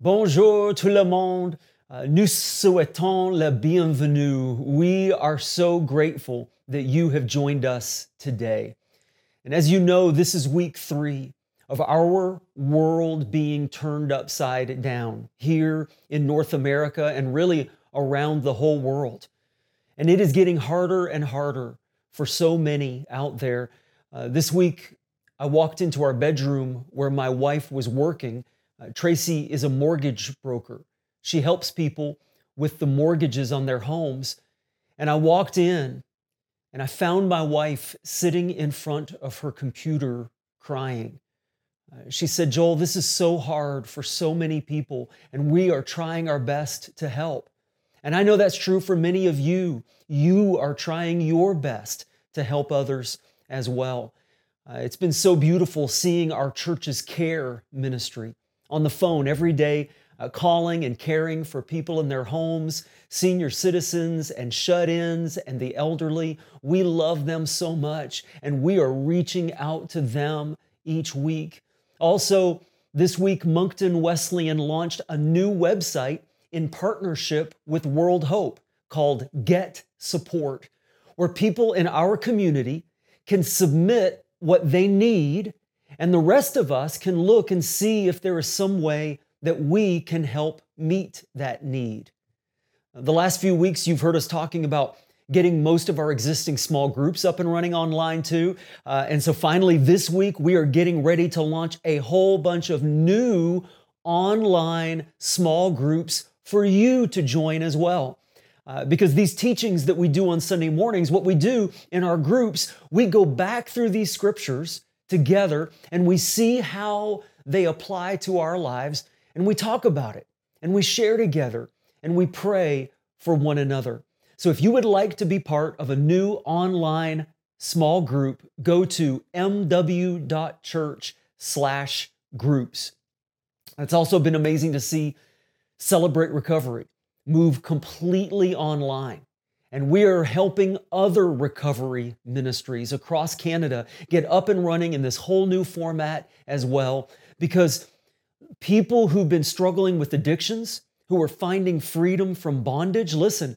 Bonjour tout le monde. Uh, nous souhaitons la bienvenue. We are so grateful that you have joined us today. And as you know, this is week three of our world being turned upside down here in North America and really around the whole world. And it is getting harder and harder for so many out there. Uh, this week, I walked into our bedroom where my wife was working uh, Tracy is a mortgage broker. She helps people with the mortgages on their homes. And I walked in and I found my wife sitting in front of her computer crying. Uh, she said, Joel, this is so hard for so many people, and we are trying our best to help. And I know that's true for many of you. You are trying your best to help others as well. Uh, it's been so beautiful seeing our church's care ministry on the phone every day, uh, calling and caring for people in their homes, senior citizens and shut ins and the elderly. We love them so much, and we are reaching out to them each week. Also, this week, Moncton Wesleyan launched a new website in partnership with World Hope called Get Support, where people in our community can submit what they need and the rest of us can look and see if there is some way that we can help meet that need. The last few weeks, you've heard us talking about getting most of our existing small groups up and running online too. Uh, and so finally, this week, we are getting ready to launch a whole bunch of new online small groups for you to join as well. Uh, because these teachings that we do on Sunday mornings, what we do in our groups, we go back through these scriptures together and we see how they apply to our lives and we talk about it and we share together and we pray for one another. So if you would like to be part of a new online small group, go to mw.church slash groups. It's also been amazing to see Celebrate Recovery move completely online. And we are helping other recovery ministries across Canada get up and running in this whole new format as well. Because people who've been struggling with addictions, who are finding freedom from bondage, listen,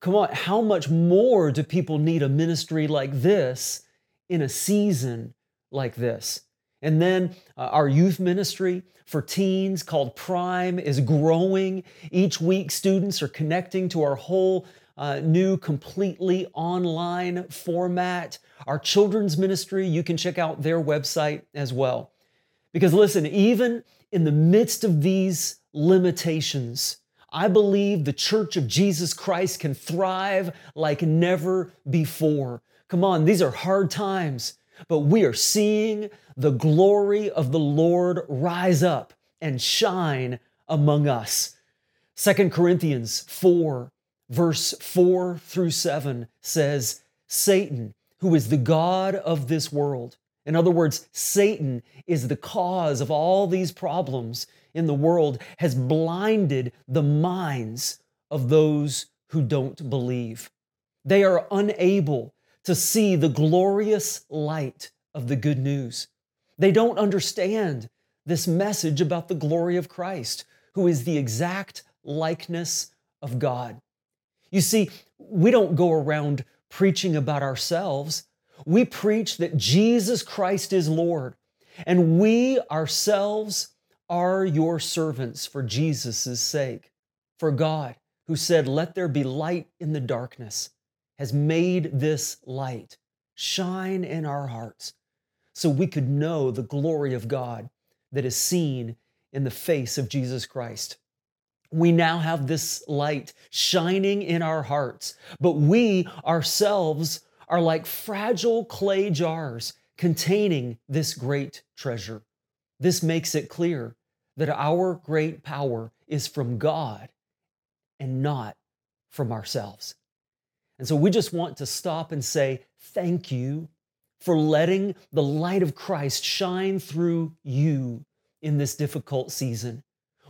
come on, how much more do people need a ministry like this in a season like this? And then uh, our youth ministry for teens called Prime is growing. Each week, students are connecting to our whole uh, new, completely online format. Our children's ministry, you can check out their website as well. Because listen, even in the midst of these limitations, I believe the Church of Jesus Christ can thrive like never before. Come on, these are hard times, but we are seeing the glory of the Lord rise up and shine among us. Second Corinthians 4 verse 4 through 7 says, Satan, who is the God of this world, in other words, Satan is the cause of all these problems in the world, has blinded the minds of those who don't believe. They are unable to see the glorious light of the good news. They don't understand this message about the glory of Christ, who is the exact likeness of God. You see, we don't go around preaching about ourselves. We preach that Jesus Christ is Lord, and we ourselves are your servants for Jesus' sake. For God, who said, Let there be light in the darkness, has made this light shine in our hearts so we could know the glory of God that is seen in the face of Jesus Christ we now have this light shining in our hearts, but we ourselves are like fragile clay jars containing this great treasure. This makes it clear that our great power is from God and not from ourselves. And so we just want to stop and say, Thank you for letting the light of Christ shine through you in this difficult season.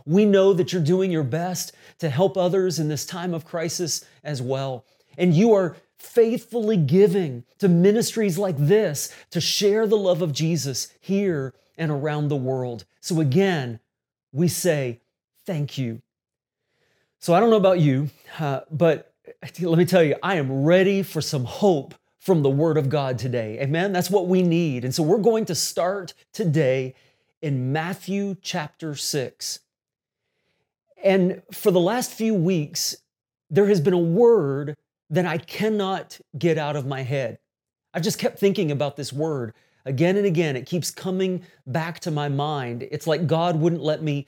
We know that you're doing your best to help others in this time of crisis as well. And you are faithfully giving to ministries like this to share the love of Jesus here and around the world. So again, we say thank you. So I don't know about you, uh, but let me tell you, I am ready for some hope from the Word of God today. Amen? That's what we need. And so we're going to start today in Matthew chapter 6. And for the last few weeks, there has been a word that I cannot get out of my head. I've just kept thinking about this word again and again. It keeps coming back to my mind. It's like God wouldn't let me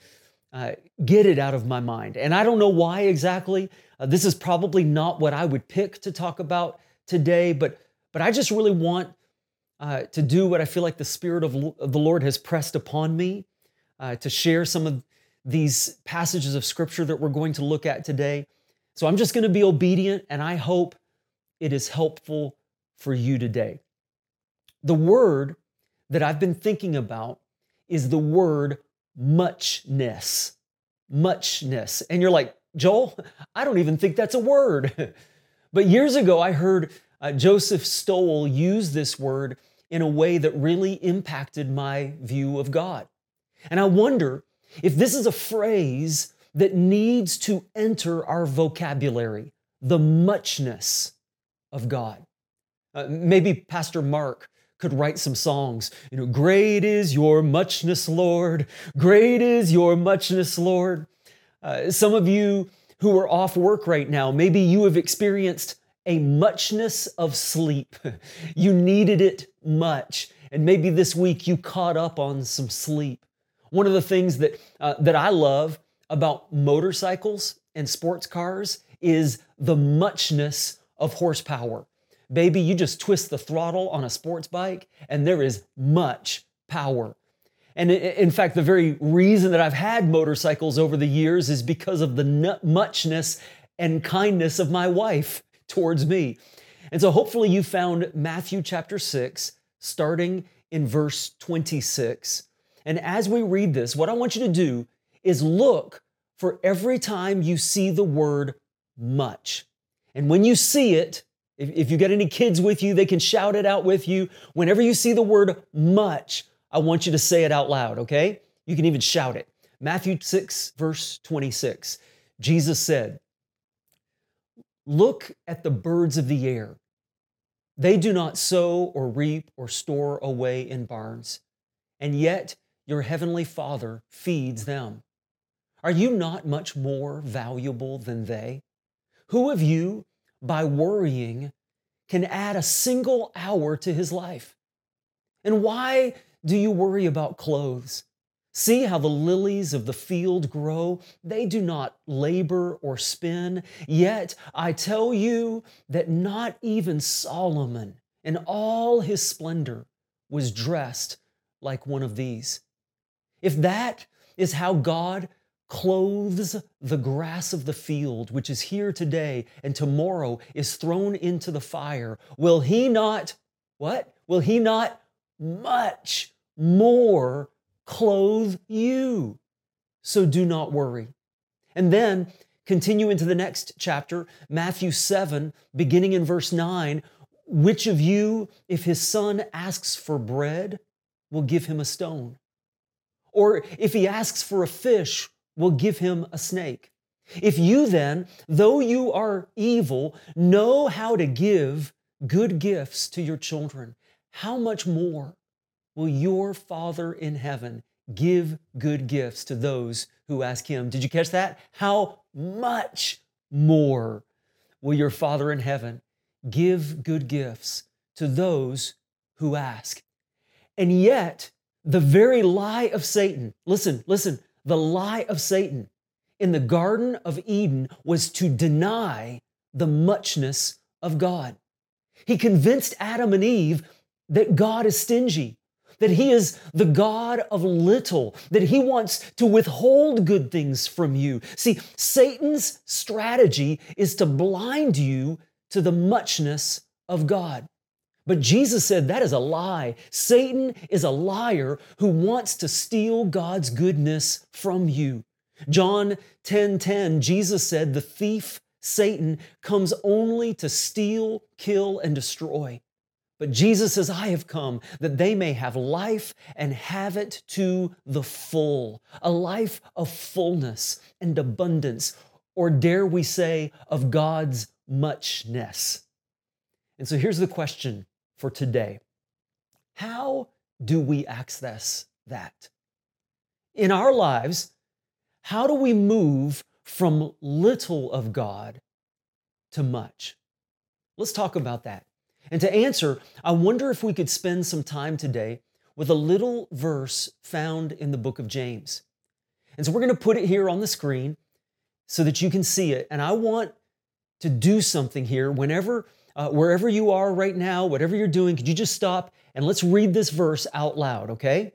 uh, get it out of my mind. And I don't know why exactly. Uh, this is probably not what I would pick to talk about today, but, but I just really want uh, to do what I feel like the Spirit of, of the Lord has pressed upon me uh, to share some of these passages of Scripture that we're going to look at today. So I'm just going to be obedient, and I hope it is helpful for you today. The word that I've been thinking about is the word muchness. Muchness. And you're like, Joel, I don't even think that's a word. but years ago, I heard uh, Joseph Stowell use this word in a way that really impacted my view of God. And I wonder if this is a phrase that needs to enter our vocabulary the muchness of God. Uh, maybe Pastor Mark could write some songs. You know, great is your muchness, Lord. Great is your muchness, Lord. Uh, some of you who are off work right now, maybe you have experienced a muchness of sleep. you needed it much. And maybe this week you caught up on some sleep. One of the things that, uh, that I love about motorcycles and sports cars is the muchness of horsepower. Baby, you just twist the throttle on a sports bike and there is much power. And in fact, the very reason that I've had motorcycles over the years is because of the muchness and kindness of my wife towards me. And so hopefully you found Matthew chapter 6, starting in verse 26. And as we read this, what I want you to do is look for every time you see the word much. And when you see it, if, if you get any kids with you, they can shout it out with you. Whenever you see the word much, I want you to say it out loud, okay? You can even shout it. Matthew 6, verse 26. Jesus said, Look at the birds of the air. They do not sow or reap or store away in barns, and yet your heavenly Father feeds them. Are you not much more valuable than they? Who of you, by worrying, can add a single hour to his life? And why do you worry about clothes? See how the lilies of the field grow? They do not labor or spin. Yet I tell you that not even Solomon in all his splendor was dressed like one of these. If that is how God clothes the grass of the field, which is here today and tomorrow is thrown into the fire, will he not, what? Will he not much more clothe you? So do not worry. And then continue into the next chapter, Matthew 7, beginning in verse 9. Which of you, if his son asks for bread, will give him a stone? Or if he asks for a fish, will give him a snake. If you then, though you are evil, know how to give good gifts to your children, how much more will your Father in heaven give good gifts to those who ask him? Did you catch that? How much more will your Father in heaven give good gifts to those who ask? And yet, the very lie of Satan, listen, listen, the lie of Satan in the Garden of Eden was to deny the muchness of God. He convinced Adam and Eve that God is stingy, that He is the God of little, that He wants to withhold good things from you. See, Satan's strategy is to blind you to the muchness of God. But Jesus said that is a lie. Satan is a liar who wants to steal God's goodness from you. John 10:10, 10, 10, Jesus said, "The thief, Satan, comes only to steal, kill and destroy." But Jesus says, I have come that they may have life and have it to the full, a life of fullness and abundance, or dare we say, of God's muchness. And so here's the question for today How do we access that? In our lives, how do we move from little of God to much? Let's talk about that. And to answer, I wonder if we could spend some time today with a little verse found in the book of James. And so we're going to put it here on the screen so that you can see it. And I want to do something here whenever, uh, wherever you are right now, whatever you're doing, could you just stop and let's read this verse out loud, okay?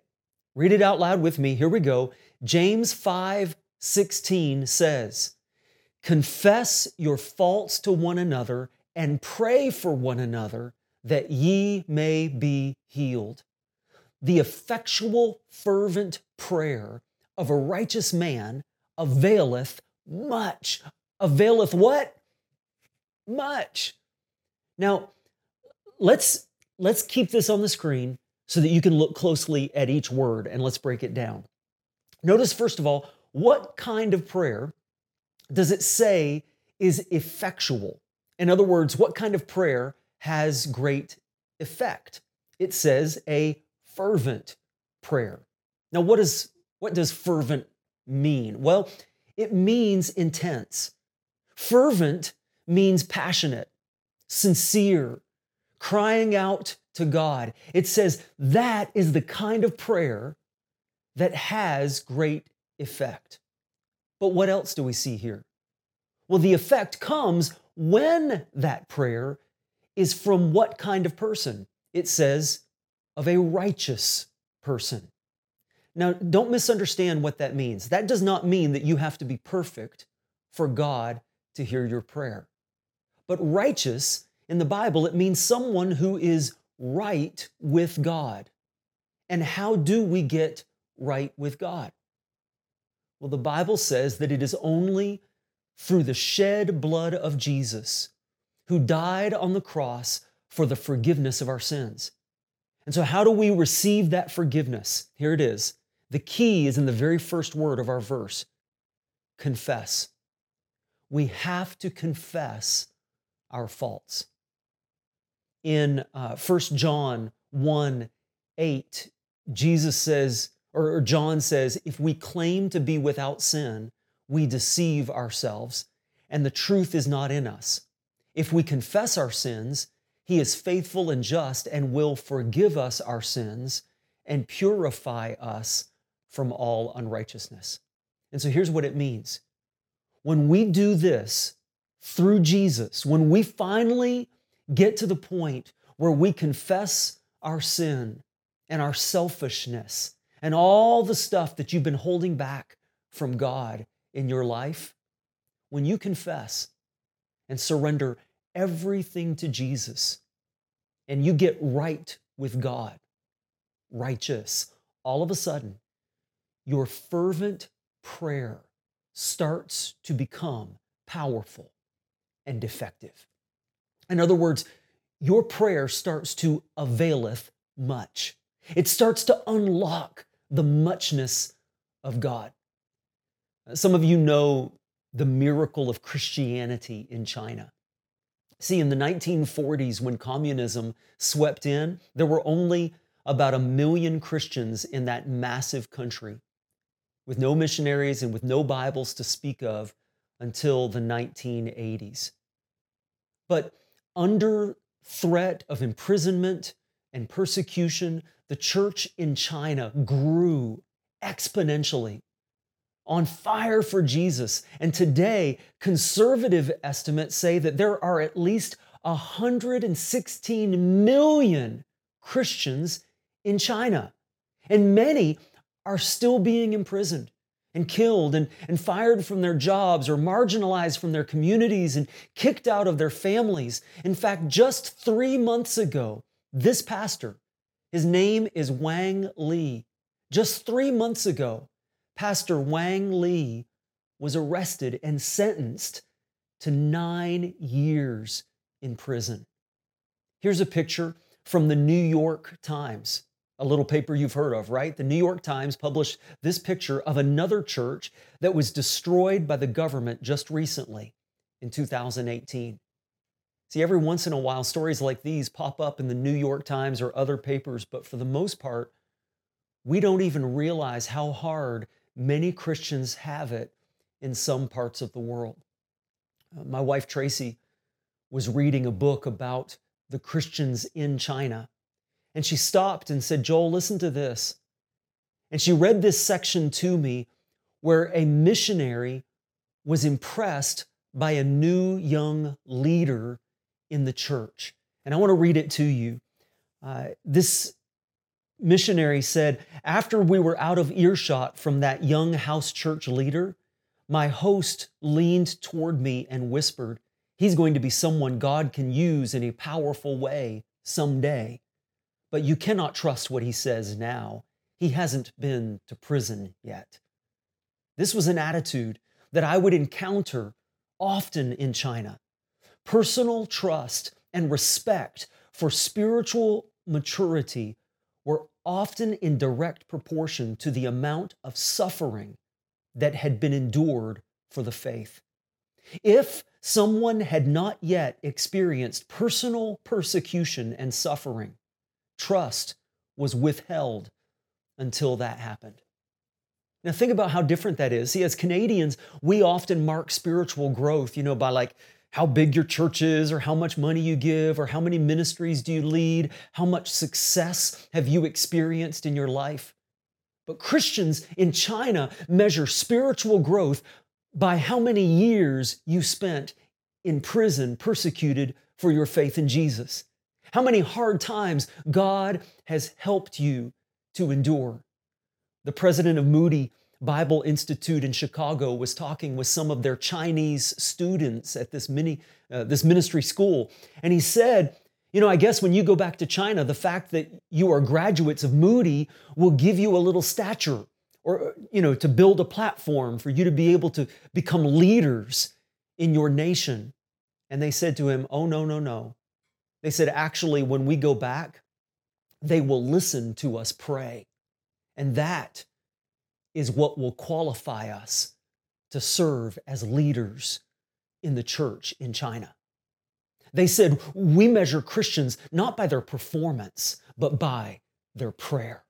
Read it out loud with me. Here we go. James 5 16 says, Confess your faults to one another and pray for one another that ye may be healed. The effectual, fervent prayer of a righteous man availeth much. Availeth what? Much. Now, let's let's keep this on the screen so that you can look closely at each word and let's break it down. Notice first of all, what kind of prayer does it say is effectual? In other words, what kind of prayer has great effect? It says a fervent prayer. Now, what, is, what does fervent mean? Well, it means intense. Fervent means passionate, sincere, crying out to God. It says that is the kind of prayer that has great effect. But what else do we see here? Well, the effect comes when that prayer is from what kind of person? It says, of a righteous person. Now, don't misunderstand what that means. That does not mean that you have to be perfect for God to hear your prayer. But righteous in the Bible, it means someone who is right with God. And how do we get right with God? Well, the Bible says that it is only through the shed blood of Jesus, who died on the cross for the forgiveness of our sins. And so, how do we receive that forgiveness? Here it is. The key is in the very first word of our verse confess. We have to confess our faults. In uh, 1 John 1 8, Jesus says, or John says, if we claim to be without sin, we deceive ourselves, and the truth is not in us. If we confess our sins, He is faithful and just and will forgive us our sins and purify us from all unrighteousness. And so here's what it means when we do this through Jesus, when we finally get to the point where we confess our sin and our selfishness and all the stuff that you've been holding back from God in your life, when you confess and surrender everything to Jesus and you get right with God, righteous, all of a sudden, your fervent prayer starts to become powerful and effective. In other words, your prayer starts to availeth much. It starts to unlock the muchness of God. Some of you know the miracle of Christianity in China. See, in the 1940s, when communism swept in, there were only about a million Christians in that massive country, with no missionaries and with no Bibles to speak of until the 1980s. But under threat of imprisonment and persecution, the church in China grew exponentially on fire for Jesus. And today, conservative estimates say that there are at least 116 million Christians in China. And many are still being imprisoned and killed and, and fired from their jobs or marginalized from their communities and kicked out of their families. In fact, just three months ago, this pastor, his name is Wang Li, just three months ago, Pastor Wang Li was arrested and sentenced to nine years in prison. Here's a picture from the New York Times, a little paper you've heard of, right? The New York Times published this picture of another church that was destroyed by the government just recently in 2018. See, every once in a while, stories like these pop up in the New York Times or other papers, but for the most part, we don't even realize how hard many Christians have it in some parts of the world. Uh, my wife Tracy was reading a book about the Christians in China, and she stopped and said, Joel, listen to this. And she read this section to me where a missionary was impressed by a new young leader in the church. And I want to read it to you. Uh, this missionary said, After we were out of earshot from that young house church leader, my host leaned toward me and whispered, He's going to be someone God can use in a powerful way someday. But you cannot trust what he says now. He hasn't been to prison yet. This was an attitude that I would encounter often in China. Personal trust and respect for spiritual maturity were often in direct proportion to the amount of suffering that had been endured for the faith. If someone had not yet experienced personal persecution and suffering, trust was withheld until that happened. Now, think about how different that is. See, as Canadians, we often mark spiritual growth, you know, by like how big your church is, or how much money you give, or how many ministries do you lead, how much success have you experienced in your life. But Christians in China measure spiritual growth by how many years you spent in prison, persecuted for your faith in Jesus. How many hard times God has helped you to endure. The president of Moody Bible Institute in Chicago was talking with some of their Chinese students at this mini uh, this ministry school, and he said, "You know, I guess when you go back to China, the fact that you are graduates of Moody will give you a little stature, or you know, to build a platform for you to be able to become leaders in your nation." And they said to him, "Oh no, no, no." They said, "Actually, when we go back, they will listen to us pray." And that is what will qualify us to serve as leaders in the church in China. They said, We measure Christians not by their performance, but by their prayer.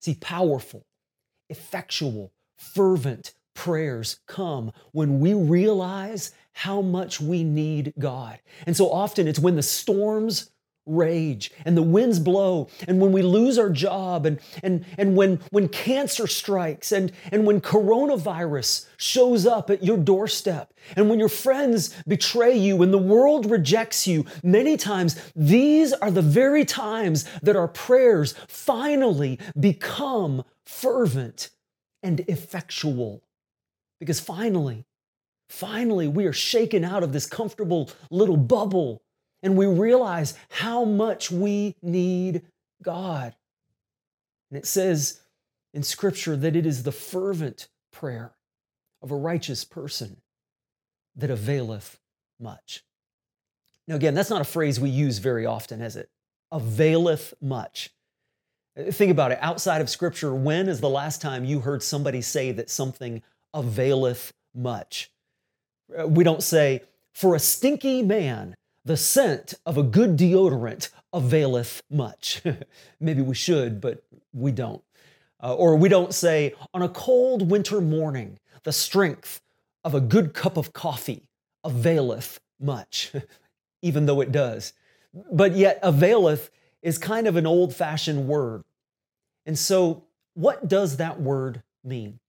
See, powerful, effectual, fervent prayers come when we realize how much we need God. And so often it's when the storms rage and the winds blow and when we lose our job and, and, and when, when cancer strikes and, and when coronavirus shows up at your doorstep and when your friends betray you and the world rejects you, many times these are the very times that our prayers finally become fervent and effectual. Because finally, finally, we are shaken out of this comfortable little bubble and we realize how much we need God. And it says in Scripture that it is the fervent prayer of a righteous person that availeth much. Now, again, that's not a phrase we use very often, is it? Availeth much. Uh, think about it. Outside of Scripture, when is the last time you heard somebody say that something availeth much? We don't say, for a stinky man, the scent of a good deodorant availeth much. Maybe we should, but we don't. Uh, or we don't say, on a cold winter morning, the strength of a good cup of coffee availeth much, even though it does. But yet, availeth is kind of an old fashioned word. And so, what does that word mean?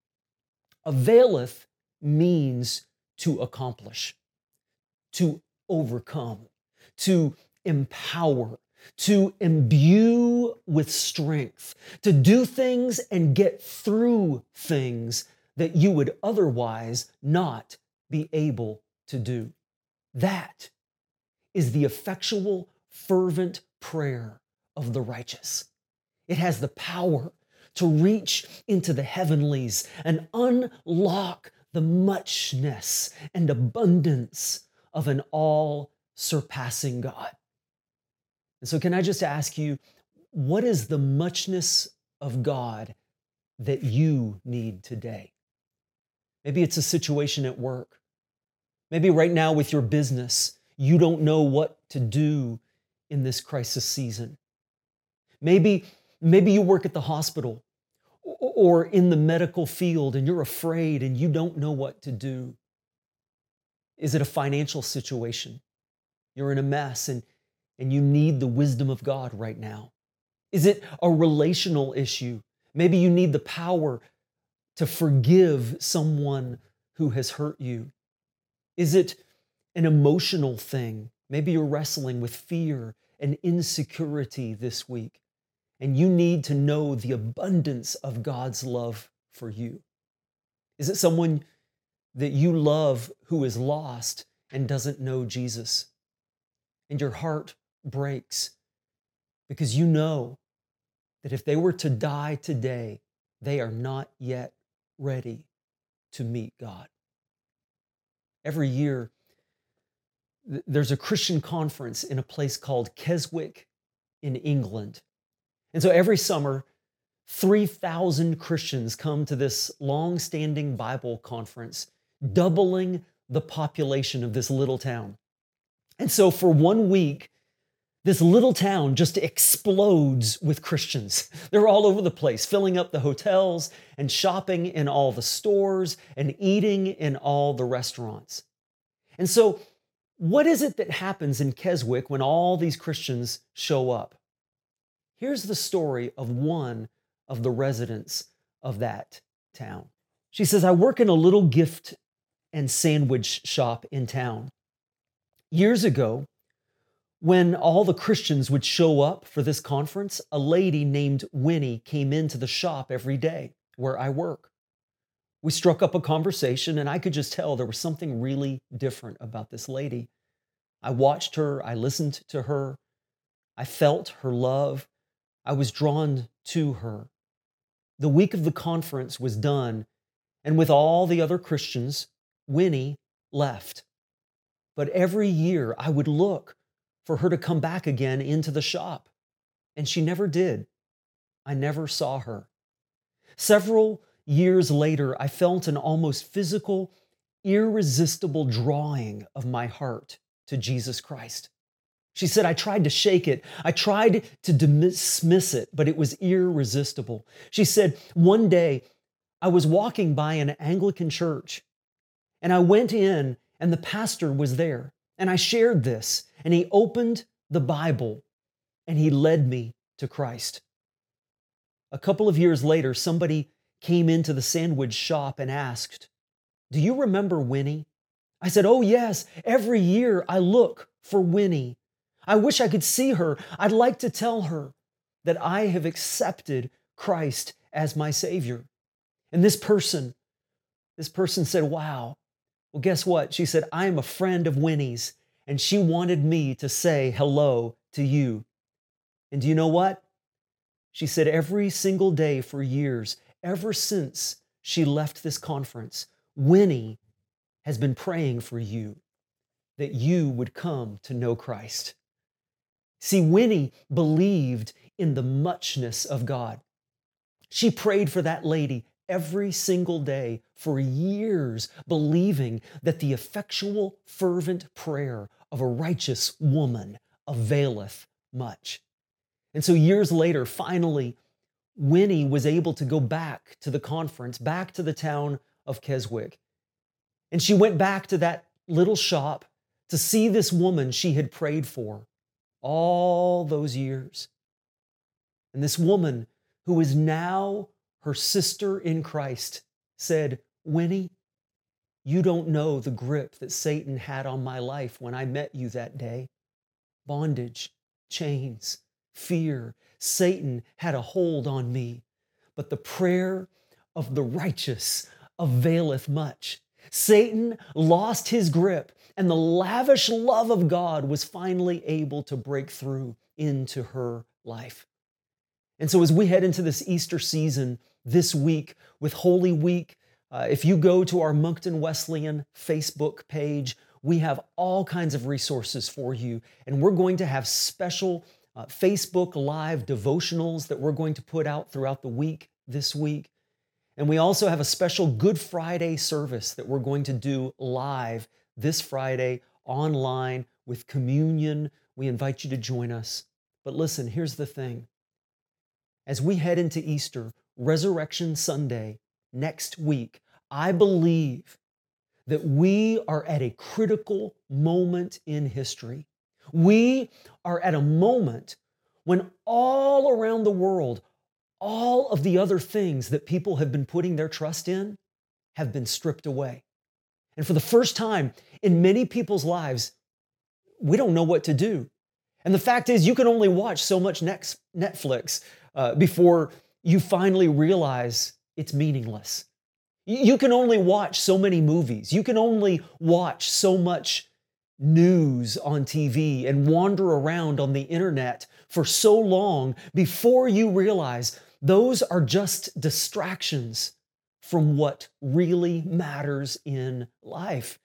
Availeth means to accomplish, to overcome, to empower, to imbue with strength, to do things and get through things that you would otherwise not be able to do. That is the effectual, fervent prayer of the righteous. It has the power to reach into the heavenlies and unlock the muchness and abundance of an all surpassing God. And so, can I just ask you, what is the muchness of God that you need today? Maybe it's a situation at work. Maybe right now with your business, you don't know what to do in this crisis season. Maybe, maybe you work at the hospital or in the medical field and you're afraid and you don't know what to do. Is it a financial situation? You're in a mess and, and you need the wisdom of God right now. Is it a relational issue? Maybe you need the power to forgive someone who has hurt you. Is it an emotional thing? Maybe you're wrestling with fear and insecurity this week, and you need to know the abundance of God's love for you. Is it someone that you love who is lost and doesn't know Jesus? And your heart breaks because you know that if they were to die today, they are not yet ready to meet God. Every year, there's a Christian conference in a place called Keswick in England. And so every summer, 3,000 Christians come to this long standing Bible conference, doubling the population of this little town. And so for one week, this little town just explodes with Christians. They're all over the place, filling up the hotels and shopping in all the stores and eating in all the restaurants. And so, what is it that happens in Keswick when all these Christians show up? Here's the story of one of the residents of that town. She says, I work in a little gift and sandwich shop in town. Years ago, when all the Christians would show up for this conference, a lady named Winnie came into the shop every day where I work. We struck up a conversation, and I could just tell there was something really different about this lady. I watched her, I listened to her, I felt her love, I was drawn to her. The week of the conference was done, and with all the other Christians, Winnie left. But every year I would look for her to come back again into the shop. And she never did. I never saw her. Several years later, I felt an almost physical, irresistible drawing of my heart to Jesus Christ. She said, I tried to shake it. I tried to dismiss it, but it was irresistible. She said, One day I was walking by an Anglican church and I went in and the pastor was there. And I shared this, and he opened the Bible and he led me to Christ. A couple of years later, somebody came into the sandwich shop and asked, Do you remember Winnie? I said, Oh, yes. Every year I look for Winnie. I wish I could see her. I'd like to tell her that I have accepted Christ as my Savior. And this person, this person said, Wow, well, guess what? She said, I am a friend of Winnie's, and she wanted me to say hello to you. And do you know what? She said, every single day for years, ever since she left this conference, Winnie has been praying for you that you would come to know Christ. See, Winnie believed in the muchness of God. She prayed for that lady every single day for years, believing that the effectual, fervent prayer of a righteous woman availeth much. And so, years later, finally, Winnie was able to go back to the conference, back to the town of Keswick. And she went back to that little shop to see this woman she had prayed for all those years. And this woman who is now her sister in Christ, said, Winnie, you don't know the grip that Satan had on my life when I met you that day. Bondage, chains, fear. Satan had a hold on me. But the prayer of the righteous availeth much. Satan lost his grip, and the lavish love of God was finally able to break through into her life. And so, as we head into this Easter season this week with Holy Week, uh, if you go to our Moncton Wesleyan Facebook page, we have all kinds of resources for you. And we're going to have special uh, Facebook Live devotionals that we're going to put out throughout the week this week. And we also have a special Good Friday service that we're going to do live this Friday online with communion. We invite you to join us. But listen, here's the thing. As we head into Easter, Resurrection Sunday, next week, I believe that we are at a critical moment in history. We are at a moment when all around the world, all of the other things that people have been putting their trust in have been stripped away. And for the first time in many people's lives, we don't know what to do. And the fact is, you can only watch so much Netflix uh, before you finally realize it's meaningless. You can only watch so many movies. You can only watch so much news on TV and wander around on the internet for so long before you realize those are just distractions from what really matters in life.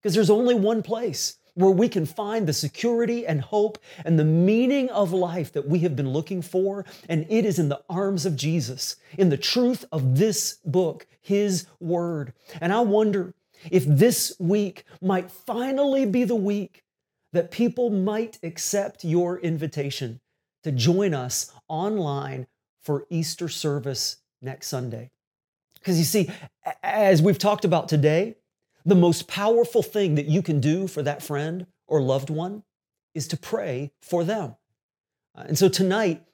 Because there's only one place where we can find the security and hope and the meaning of life that we have been looking for, and it is in the arms of Jesus, in the truth of this book, His Word. And I wonder if this week might finally be the week that people might accept your invitation to join us online for Easter service next Sunday. Because you see, as we've talked about today, the most powerful thing that you can do for that friend or loved one is to pray for them. Uh, and so tonight,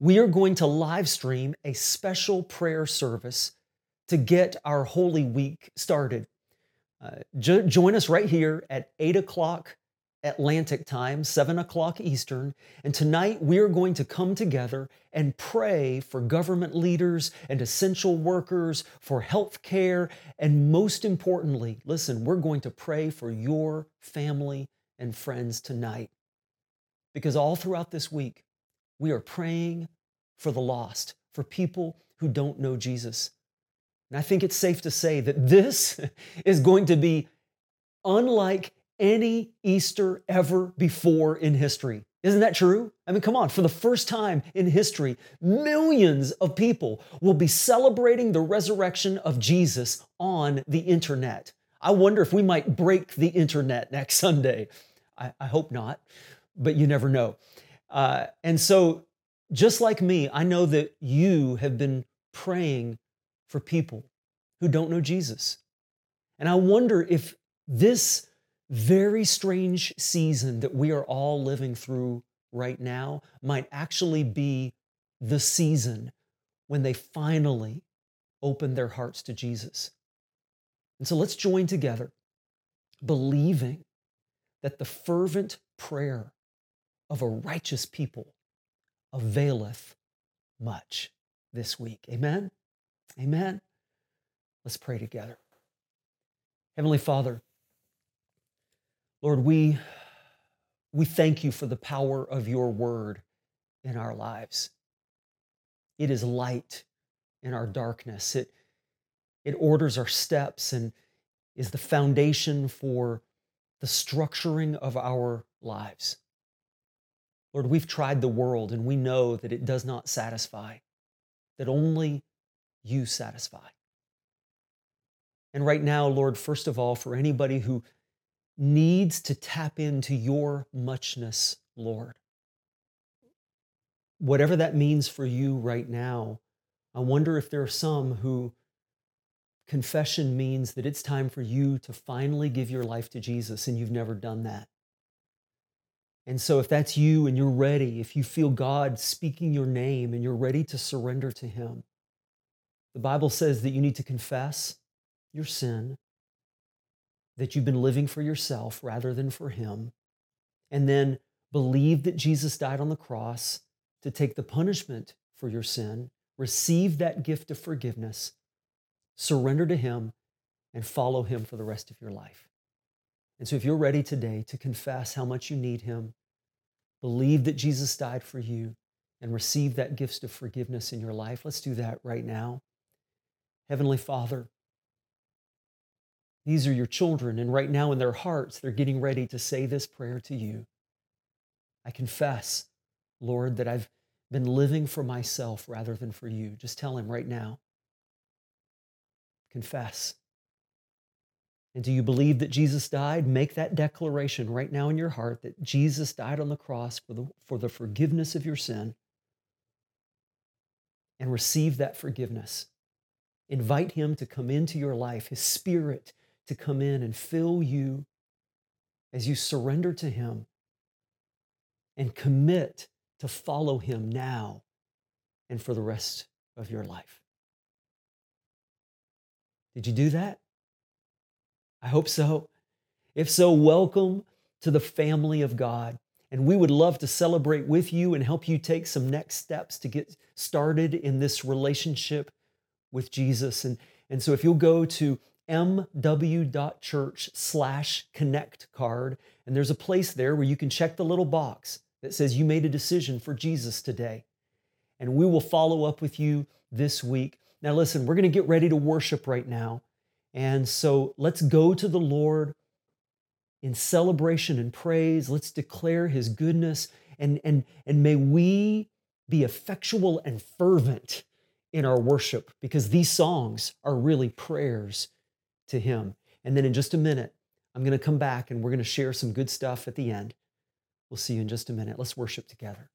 we are going to live stream a special prayer service to get our Holy Week started. Uh, jo- join us right here at 8 o'clock Atlantic time, 7 o'clock Eastern. And tonight we are going to come together and pray for government leaders and essential workers, for health care, and most importantly, listen, we're going to pray for your family and friends tonight. Because all throughout this week, we are praying for the lost, for people who don't know Jesus. And I think it's safe to say that this is going to be unlike any Easter ever before in history. Isn't that true? I mean, come on, for the first time in history, millions of people will be celebrating the resurrection of Jesus on the internet. I wonder if we might break the internet next Sunday. I, I hope not, but you never know. Uh, and so, just like me, I know that you have been praying for people who don't know Jesus. And I wonder if this very strange season that we are all living through right now might actually be the season when they finally open their hearts to Jesus. And so let's join together, believing that the fervent prayer of a righteous people availeth much this week. Amen? Amen. Let's pray together. Heavenly Father, Lord, we, we thank you for the power of your word in our lives. It is light in our darkness. It, it orders our steps and is the foundation for the structuring of our lives. Lord, we've tried the world and we know that it does not satisfy, that only you satisfy. And right now, Lord, first of all, for anybody who needs to tap into your muchness, Lord. Whatever that means for you right now, I wonder if there are some who confession means that it's time for you to finally give your life to Jesus and you've never done that. And so, if that's you and you're ready, if you feel God speaking your name and you're ready to surrender to Him, the Bible says that you need to confess your sin that you've been living for yourself rather than for Him, and then believe that Jesus died on the cross to take the punishment for your sin, receive that gift of forgiveness, surrender to Him, and follow Him for the rest of your life. And so, if you're ready today to confess how much you need Him, believe that Jesus died for you, and receive that gift of forgiveness in your life, let's do that right now. Heavenly Father, these are your children, and right now in their hearts, they're getting ready to say this prayer to you. I confess Lord, that I've been living for myself rather than for you. Just tell him right now. Confess. And do you believe that Jesus died? Make that declaration right now in your heart that Jesus died on the cross for the, for the forgiveness of your sin and receive that forgiveness. Invite Him to come into your life, His Spirit to come in and fill you as you surrender to Him and commit to follow Him now and for the rest of your life. Did you do that? I hope so. If so, welcome to the family of God. And we would love to celebrate with you and help you take some next steps to get started in this relationship with Jesus. And, and so if you'll go to mw.church slash connect card, and there's a place there where you can check the little box that says you made a decision for Jesus today. And we will follow up with you this week. Now, listen, we're going to get ready to worship right now. And so let's go to the Lord in celebration and praise. Let's declare his goodness and, and, and may we be effectual and fervent in our worship because these songs are really prayers to him. And then in just a minute, I'm going to come back and we're going to share some good stuff at the end. We'll see you in just a minute. Let's worship together.